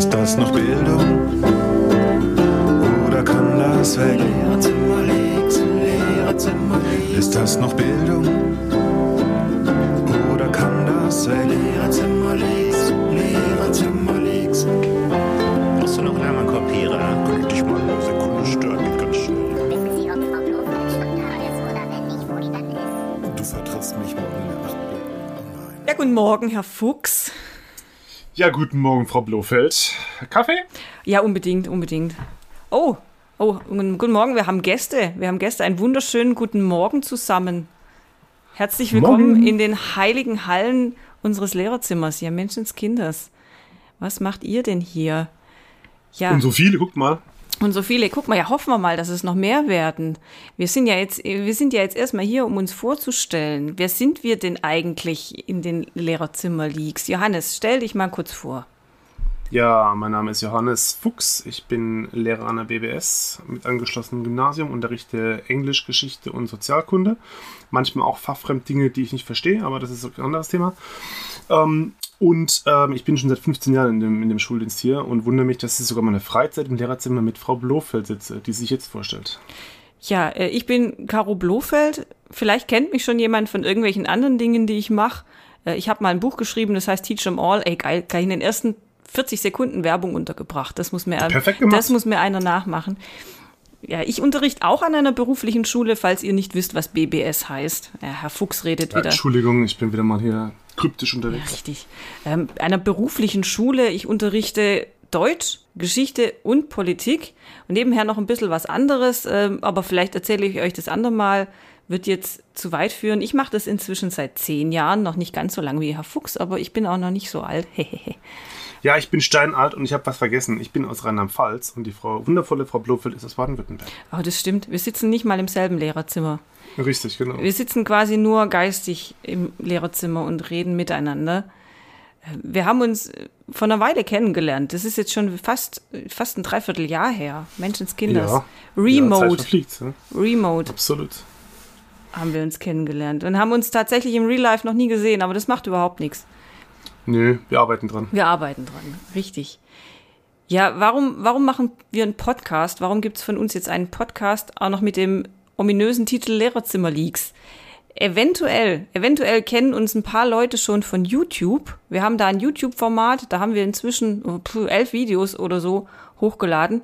Ist das noch Bildung? Oder kann das weg? Ist das noch Bildung? Oder kann das weg? Brauchst du noch anderen Kopierer? Könnte dich mal eine Sekunde stören, ganz schnell. Du vertrittst mich morgen in der Nacht. Oh nein. Ja, guten Morgen, Herr Fuchs. Ja, guten Morgen, Frau Blofeld. Kaffee? Ja, unbedingt, unbedingt. Oh, oh, guten Morgen, wir haben Gäste. Wir haben Gäste. Einen wunderschönen guten Morgen zusammen. Herzlich willkommen Morgen. in den heiligen Hallen unseres Lehrerzimmers, ja Menschenskinders. Was macht ihr denn hier? Ja. Und so viele, guckt mal. Und so viele, guck mal, ja, hoffen wir mal, dass es noch mehr werden. Wir sind ja jetzt, wir sind ja jetzt erstmal hier, um uns vorzustellen. Wer sind wir denn eigentlich in den Lehrerzimmer-Leaks? Johannes, stell dich mal kurz vor. Ja, mein Name ist Johannes Fuchs. Ich bin Lehrer an der BBS mit angeschlossenem Gymnasium, unterrichte Englisch, Geschichte und Sozialkunde. Manchmal auch fachfremd Dinge, die ich nicht verstehe, aber das ist ein anderes Thema. Ähm, und ähm, ich bin schon seit 15 Jahren in dem, in dem Schuldienst hier und wundere mich, dass ich sogar meine Freizeit im Lehrerzimmer mit Frau Blofeld sitze, die sich jetzt vorstellt. Ja, äh, ich bin Caro Blofeld. Vielleicht kennt mich schon jemand von irgendwelchen anderen Dingen, die ich mache. Äh, Ich habe mal ein Buch geschrieben, das heißt Teach 'em All. Ey, geil, gleich in den ersten 40 Sekunden Werbung untergebracht. Das muss mir, Perfekt gemacht. das muss mir einer nachmachen. Ja, ich unterrichte auch an einer beruflichen Schule, falls ihr nicht wisst, was BBS heißt. Ja, Herr Fuchs redet Ja, wieder. Entschuldigung, ich bin wieder mal hier kryptisch unterwegs. Richtig. Ähm, einer beruflichen Schule. Ich unterrichte Deutsch, Geschichte und Politik und nebenher noch ein bisschen was anderes. Ähm, aber vielleicht erzähle ich euch das andermal. Wird jetzt zu weit führen. Ich mache das inzwischen seit zehn Jahren, noch nicht ganz so lang wie Herr Fuchs, aber ich bin auch noch nicht so alt. Ja, ich bin steinalt und ich habe was vergessen. Ich bin aus Rheinland-Pfalz und die Frau, wundervolle Frau Blofeld ist aus Baden-Württemberg. Aber das stimmt. Wir sitzen nicht mal im selben Lehrerzimmer. Richtig, genau. Wir sitzen quasi nur geistig im Lehrerzimmer und reden miteinander. Wir haben uns vor einer Weile kennengelernt. Das ist jetzt schon fast, fast ein Dreivierteljahr her. Menschenskinders. Ja. Ja, Zeit Remote. verfliegt, ja. Remote Absolut. haben wir uns kennengelernt und haben uns tatsächlich im Real Life noch nie gesehen, aber das macht überhaupt nichts. Nö, wir arbeiten dran. Wir arbeiten dran, richtig. Ja, warum, warum machen wir einen Podcast? Warum gibt es von uns jetzt einen Podcast, auch noch mit dem ominösen Titel Lehrerzimmer-Leaks? Eventuell, eventuell kennen uns ein paar Leute schon von YouTube. Wir haben da ein YouTube-Format, da haben wir inzwischen oh, elf Videos oder so hochgeladen.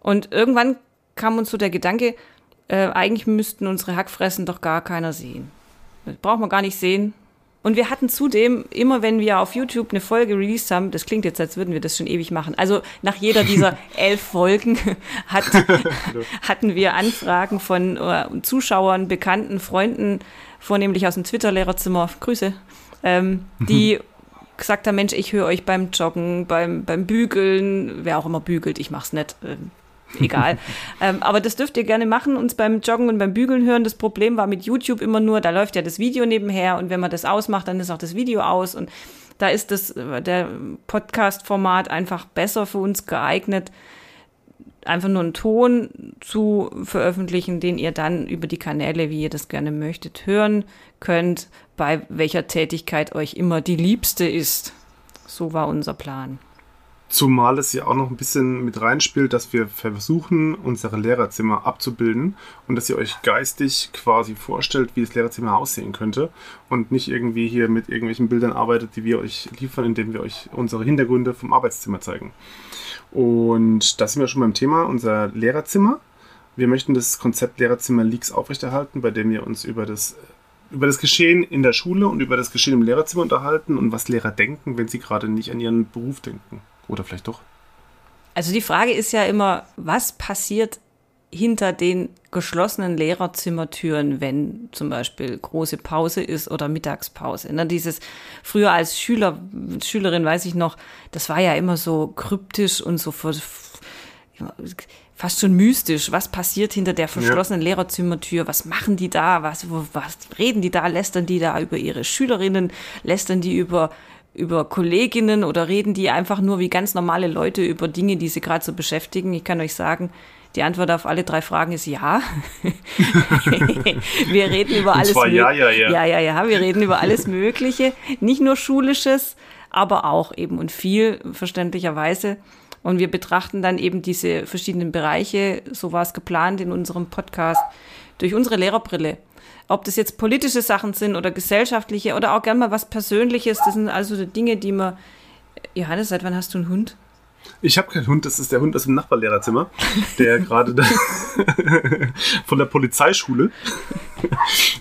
Und irgendwann kam uns so der Gedanke, äh, eigentlich müssten unsere Hackfressen doch gar keiner sehen. Das braucht man gar nicht sehen. Und wir hatten zudem, immer wenn wir auf YouTube eine Folge released haben, das klingt jetzt, als würden wir das schon ewig machen. Also nach jeder dieser elf Folgen hat, hatten wir Anfragen von äh, Zuschauern, Bekannten, Freunden, vornehmlich aus dem Twitter-Lehrerzimmer, Grüße, ähm, die gesagt haben, Mensch, ich höre euch beim Joggen, beim, beim Bügeln, wer auch immer bügelt, ich mach's nicht. Ähm, egal. ähm, aber das dürft ihr gerne machen, uns beim Joggen und beim Bügeln hören. Das Problem war mit YouTube immer nur, da läuft ja das Video nebenher und wenn man das ausmacht, dann ist auch das Video aus und da ist das, äh, der Podcast-Format einfach besser für uns geeignet, einfach nur einen Ton zu veröffentlichen, den ihr dann über die Kanäle, wie ihr das gerne möchtet, hören könnt, bei welcher Tätigkeit euch immer die liebste ist. So war unser Plan. Zumal es ja auch noch ein bisschen mit reinspielt, dass wir versuchen, unsere Lehrerzimmer abzubilden und dass ihr euch geistig quasi vorstellt, wie das Lehrerzimmer aussehen könnte und nicht irgendwie hier mit irgendwelchen Bildern arbeitet, die wir euch liefern, indem wir euch unsere Hintergründe vom Arbeitszimmer zeigen. Und da sind wir schon beim Thema, unser Lehrerzimmer. Wir möchten das Konzept Lehrerzimmer Leaks aufrechterhalten, bei dem wir uns über das, über das Geschehen in der Schule und über das Geschehen im Lehrerzimmer unterhalten und was Lehrer denken, wenn sie gerade nicht an ihren Beruf denken. Oder vielleicht doch. Also die Frage ist ja immer, was passiert hinter den geschlossenen Lehrerzimmertüren, wenn zum Beispiel große Pause ist oder Mittagspause. Ne? Dieses früher als Schüler, Schülerin weiß ich noch, das war ja immer so kryptisch und so fast schon mystisch. Was passiert hinter der verschlossenen Lehrerzimmertür? Was machen die da? Was, was reden die da? Lästern die da über ihre Schülerinnen? Lästern die über über Kolleginnen oder reden die einfach nur wie ganz normale Leute über Dinge, die sie gerade so beschäftigen? Ich kann euch sagen, die Antwort auf alle drei Fragen ist ja. wir reden über alles zwar ja, ja, ja. ja, ja, ja. Wir reden über alles Mögliche, nicht nur Schulisches, aber auch eben und viel verständlicherweise. Und wir betrachten dann eben diese verschiedenen Bereiche, so war es geplant in unserem Podcast, durch unsere Lehrerbrille. Ob das jetzt politische Sachen sind oder gesellschaftliche oder auch gerne mal was Persönliches, das sind also die Dinge, die man. Johannes, seit wann hast du einen Hund? Ich habe keinen Hund, das ist der Hund aus dem Nachbarlehrerzimmer, der gerade da von der Polizeischule,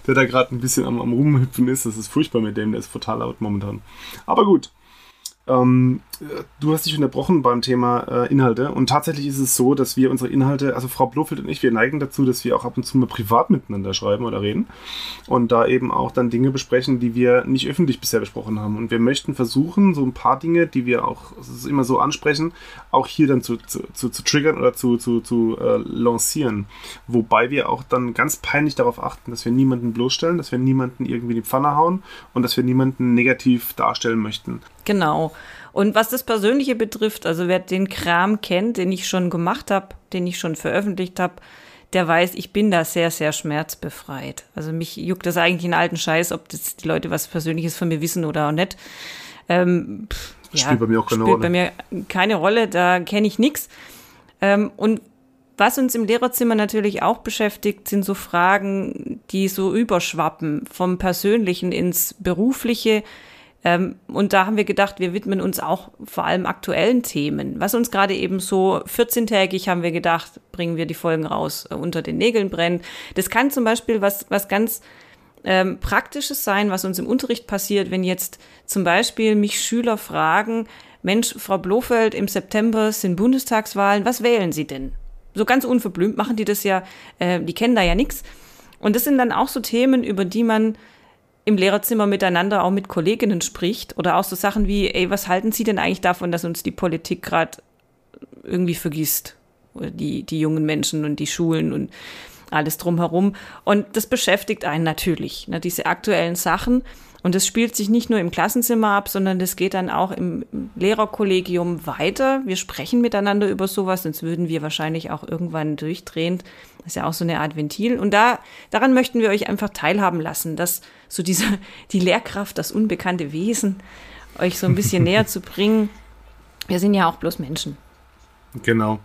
der da gerade ein bisschen am, am Rumhüpfen ist. Das ist furchtbar mit dem, der ist total laut momentan. Aber gut. Ähm, du hast dich unterbrochen beim Thema äh, Inhalte und tatsächlich ist es so, dass wir unsere Inhalte, also Frau Blofeld und ich, wir neigen dazu, dass wir auch ab und zu mal privat miteinander schreiben oder reden und da eben auch dann Dinge besprechen, die wir nicht öffentlich bisher besprochen haben. Und wir möchten versuchen, so ein paar Dinge, die wir auch immer so ansprechen, auch hier dann zu, zu, zu, zu triggern oder zu, zu, zu äh, lancieren. Wobei wir auch dann ganz peinlich darauf achten, dass wir niemanden bloßstellen, dass wir niemanden irgendwie in die Pfanne hauen und dass wir niemanden negativ darstellen möchten. Genau. Und was das Persönliche betrifft, also wer den Kram kennt, den ich schon gemacht habe, den ich schon veröffentlicht habe, der weiß, ich bin da sehr, sehr schmerzbefreit. Also mich juckt das eigentlich in alten Scheiß, ob das die Leute was Persönliches von mir wissen oder auch nicht. Ähm, pff, Spielt ja, bei mir auch keine spielt Rolle. bei mir keine Rolle, da kenne ich nichts. Ähm, und was uns im Lehrerzimmer natürlich auch beschäftigt, sind so Fragen, die so überschwappen vom Persönlichen ins Berufliche. Ähm, und da haben wir gedacht, wir widmen uns auch vor allem aktuellen Themen. Was uns gerade eben so 14-tägig haben wir gedacht, bringen wir die Folgen raus, äh, unter den Nägeln brennen. Das kann zum Beispiel was, was ganz ähm, Praktisches sein, was uns im Unterricht passiert, wenn jetzt zum Beispiel mich Schüler fragen, Mensch, Frau Blofeld, im September sind Bundestagswahlen, was wählen Sie denn? So ganz unverblümt machen die das ja, äh, die kennen da ja nichts. Und das sind dann auch so Themen, über die man im Lehrerzimmer miteinander auch mit Kolleginnen spricht oder auch so Sachen wie, ey, was halten Sie denn eigentlich davon, dass uns die Politik gerade irgendwie vergisst? Oder die, die jungen Menschen und die Schulen und alles drumherum. Und das beschäftigt einen natürlich, ne, diese aktuellen Sachen. Und das spielt sich nicht nur im Klassenzimmer ab, sondern das geht dann auch im Lehrerkollegium weiter. Wir sprechen miteinander über sowas, sonst würden wir wahrscheinlich auch irgendwann durchdrehen. Das ist ja auch so eine Art Ventil. Und da, daran möchten wir euch einfach teilhaben lassen, dass so diese, die Lehrkraft, das unbekannte Wesen, euch so ein bisschen näher zu bringen. Wir sind ja auch bloß Menschen. Genau.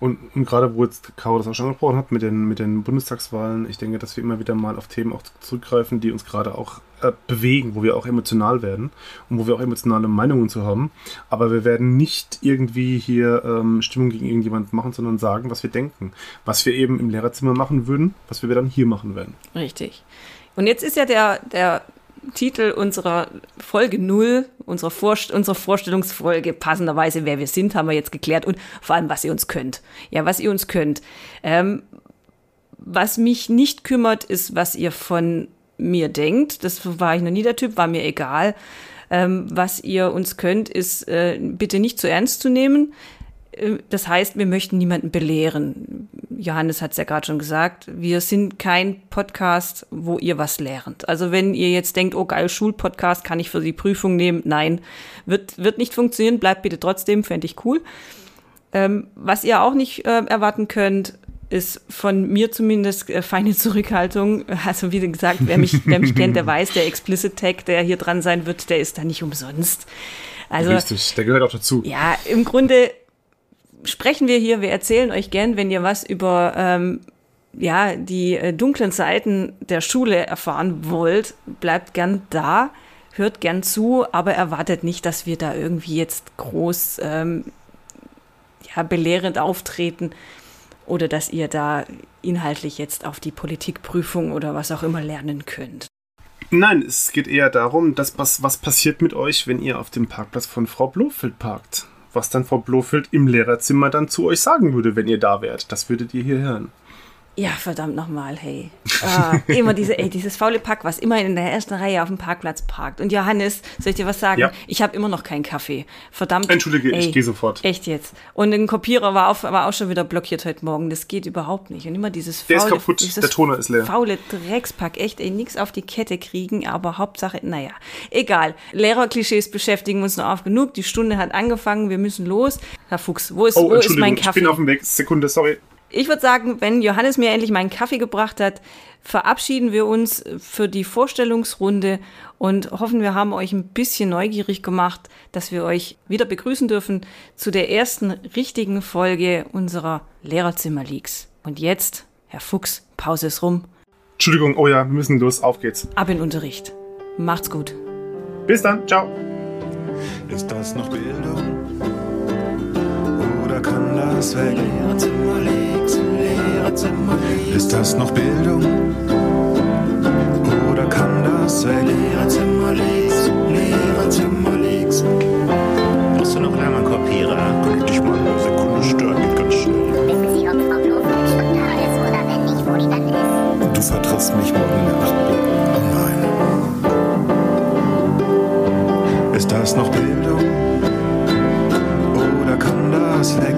Und, und gerade wo jetzt Caro das auch schon angesprochen hat mit den, mit den Bundestagswahlen, ich denke, dass wir immer wieder mal auf Themen auch zurückgreifen, die uns gerade auch äh, bewegen, wo wir auch emotional werden und wo wir auch emotionale Meinungen zu haben. Aber wir werden nicht irgendwie hier ähm, Stimmung gegen irgendjemanden machen, sondern sagen, was wir denken. Was wir eben im Lehrerzimmer machen würden, was wir dann hier machen werden. Richtig. Und jetzt ist ja der, der Titel unserer Folge 0, unserer, Vorst unserer Vorstellungsfolge, passenderweise, wer wir sind, haben wir jetzt geklärt und vor allem, was ihr uns könnt. Ja, was ihr uns könnt. Ähm, was mich nicht kümmert, ist, was ihr von mir denkt. Das war ich noch nie der Typ, war mir egal. Ähm, was ihr uns könnt, ist äh, bitte nicht zu ernst zu nehmen. Äh, Das heißt, wir möchten niemanden belehren. Johannes hat es ja gerade schon gesagt. Wir sind kein Podcast, wo ihr was lernt. Also wenn ihr jetzt denkt, oh geil, Schulpodcast, kann ich für die Prüfung nehmen? Nein, wird, wird nicht funktionieren. Bleibt bitte trotzdem, fände ich cool. Ähm, was ihr auch nicht äh, erwarten könnt, ist von mir zumindest äh, feine Zurückhaltung. Also wie gesagt, wer mich, wer mich kennt, der weiß, der Explicit Tag, der hier dran sein wird, der ist da nicht umsonst. Also Richtig, der gehört auch dazu. ja, im Grunde sprechen wir hier, wir erzählen euch gern, wenn ihr was über ähm, ja, die äh, dunklen Seiten der Schule erfahren wollt, bleibt gern da, hört gern zu, aber erwartet nicht, dass wir da irgendwie jetzt groß ähm, ja, belehrend auftreten oder dass ihr da inhaltlich jetzt auf die Politikprüfung oder was auch immer lernen könnt. Nein, es geht eher darum, dass was, was passiert mit euch, wenn ihr auf dem Parkplatz von Frau Blofeld parkt. Was dann Frau Blofeld im Lehrerzimmer dann zu euch sagen würde, wenn ihr da wärt. Das würdet ihr hier hören. Ja, verdammt nochmal, hey. Ah, immer diese, ey, dieses faule Pack, was immer in der ersten Reihe auf dem Parkplatz parkt. Und Johannes, soll ich dir was sagen? Ja. Ich habe immer noch keinen Kaffee. Verdammt. Entschuldige, ich ey, gehe sofort. Echt jetzt. Und ein Kopierer war, auf, war auch schon wieder blockiert heute Morgen. Das geht überhaupt nicht. Und immer dieses Der ist faule, kaputt, der Toner ist leer. faule Dreckspack. Echt, ey, nix auf die Kette kriegen, aber Hauptsache, naja. Egal. Lehrerklischees beschäftigen uns noch oft genug. Die Stunde hat angefangen, wir müssen los. Herr Fuchs, wo ist, Oh, wo ist mein ich Kaffee? bin auf dem Weg. Sekunde, sorry. Ich würde sagen, wenn Johannes mir endlich meinen Kaffee gebracht hat, verabschieden wir uns für die Vorstellungsrunde und hoffen, wir haben euch ein bisschen neugierig gemacht, dass wir euch wieder begrüßen dürfen zu der ersten richtigen Folge unserer Lehrerzimmer-Leaks. Und jetzt, Herr Fuchs, Pause ist rum. Entschuldigung, oh ja, wir müssen los, auf geht's. Ab in Unterricht. Macht's gut. Bis dann, ciao. Ist das noch Bildung? Oder kann das weg? Lehrerzimmer links, Lehrerzimmer links. Ist das noch Bildung? Oder kann das weg? Lehrerzimmer links, Lehrerzimmer links. Brauchst du noch einmal kopieren? Kann ich dich mal eine Sekunde stören? geht Ganz schnell. Wissen Sie, ob Frau Bloß eine da ist oder wenn nicht, wo die dann ist? Du vertrittst mich morgen in der Nacht. Oh nein. Ist das noch Bildung? Oder kann das weg?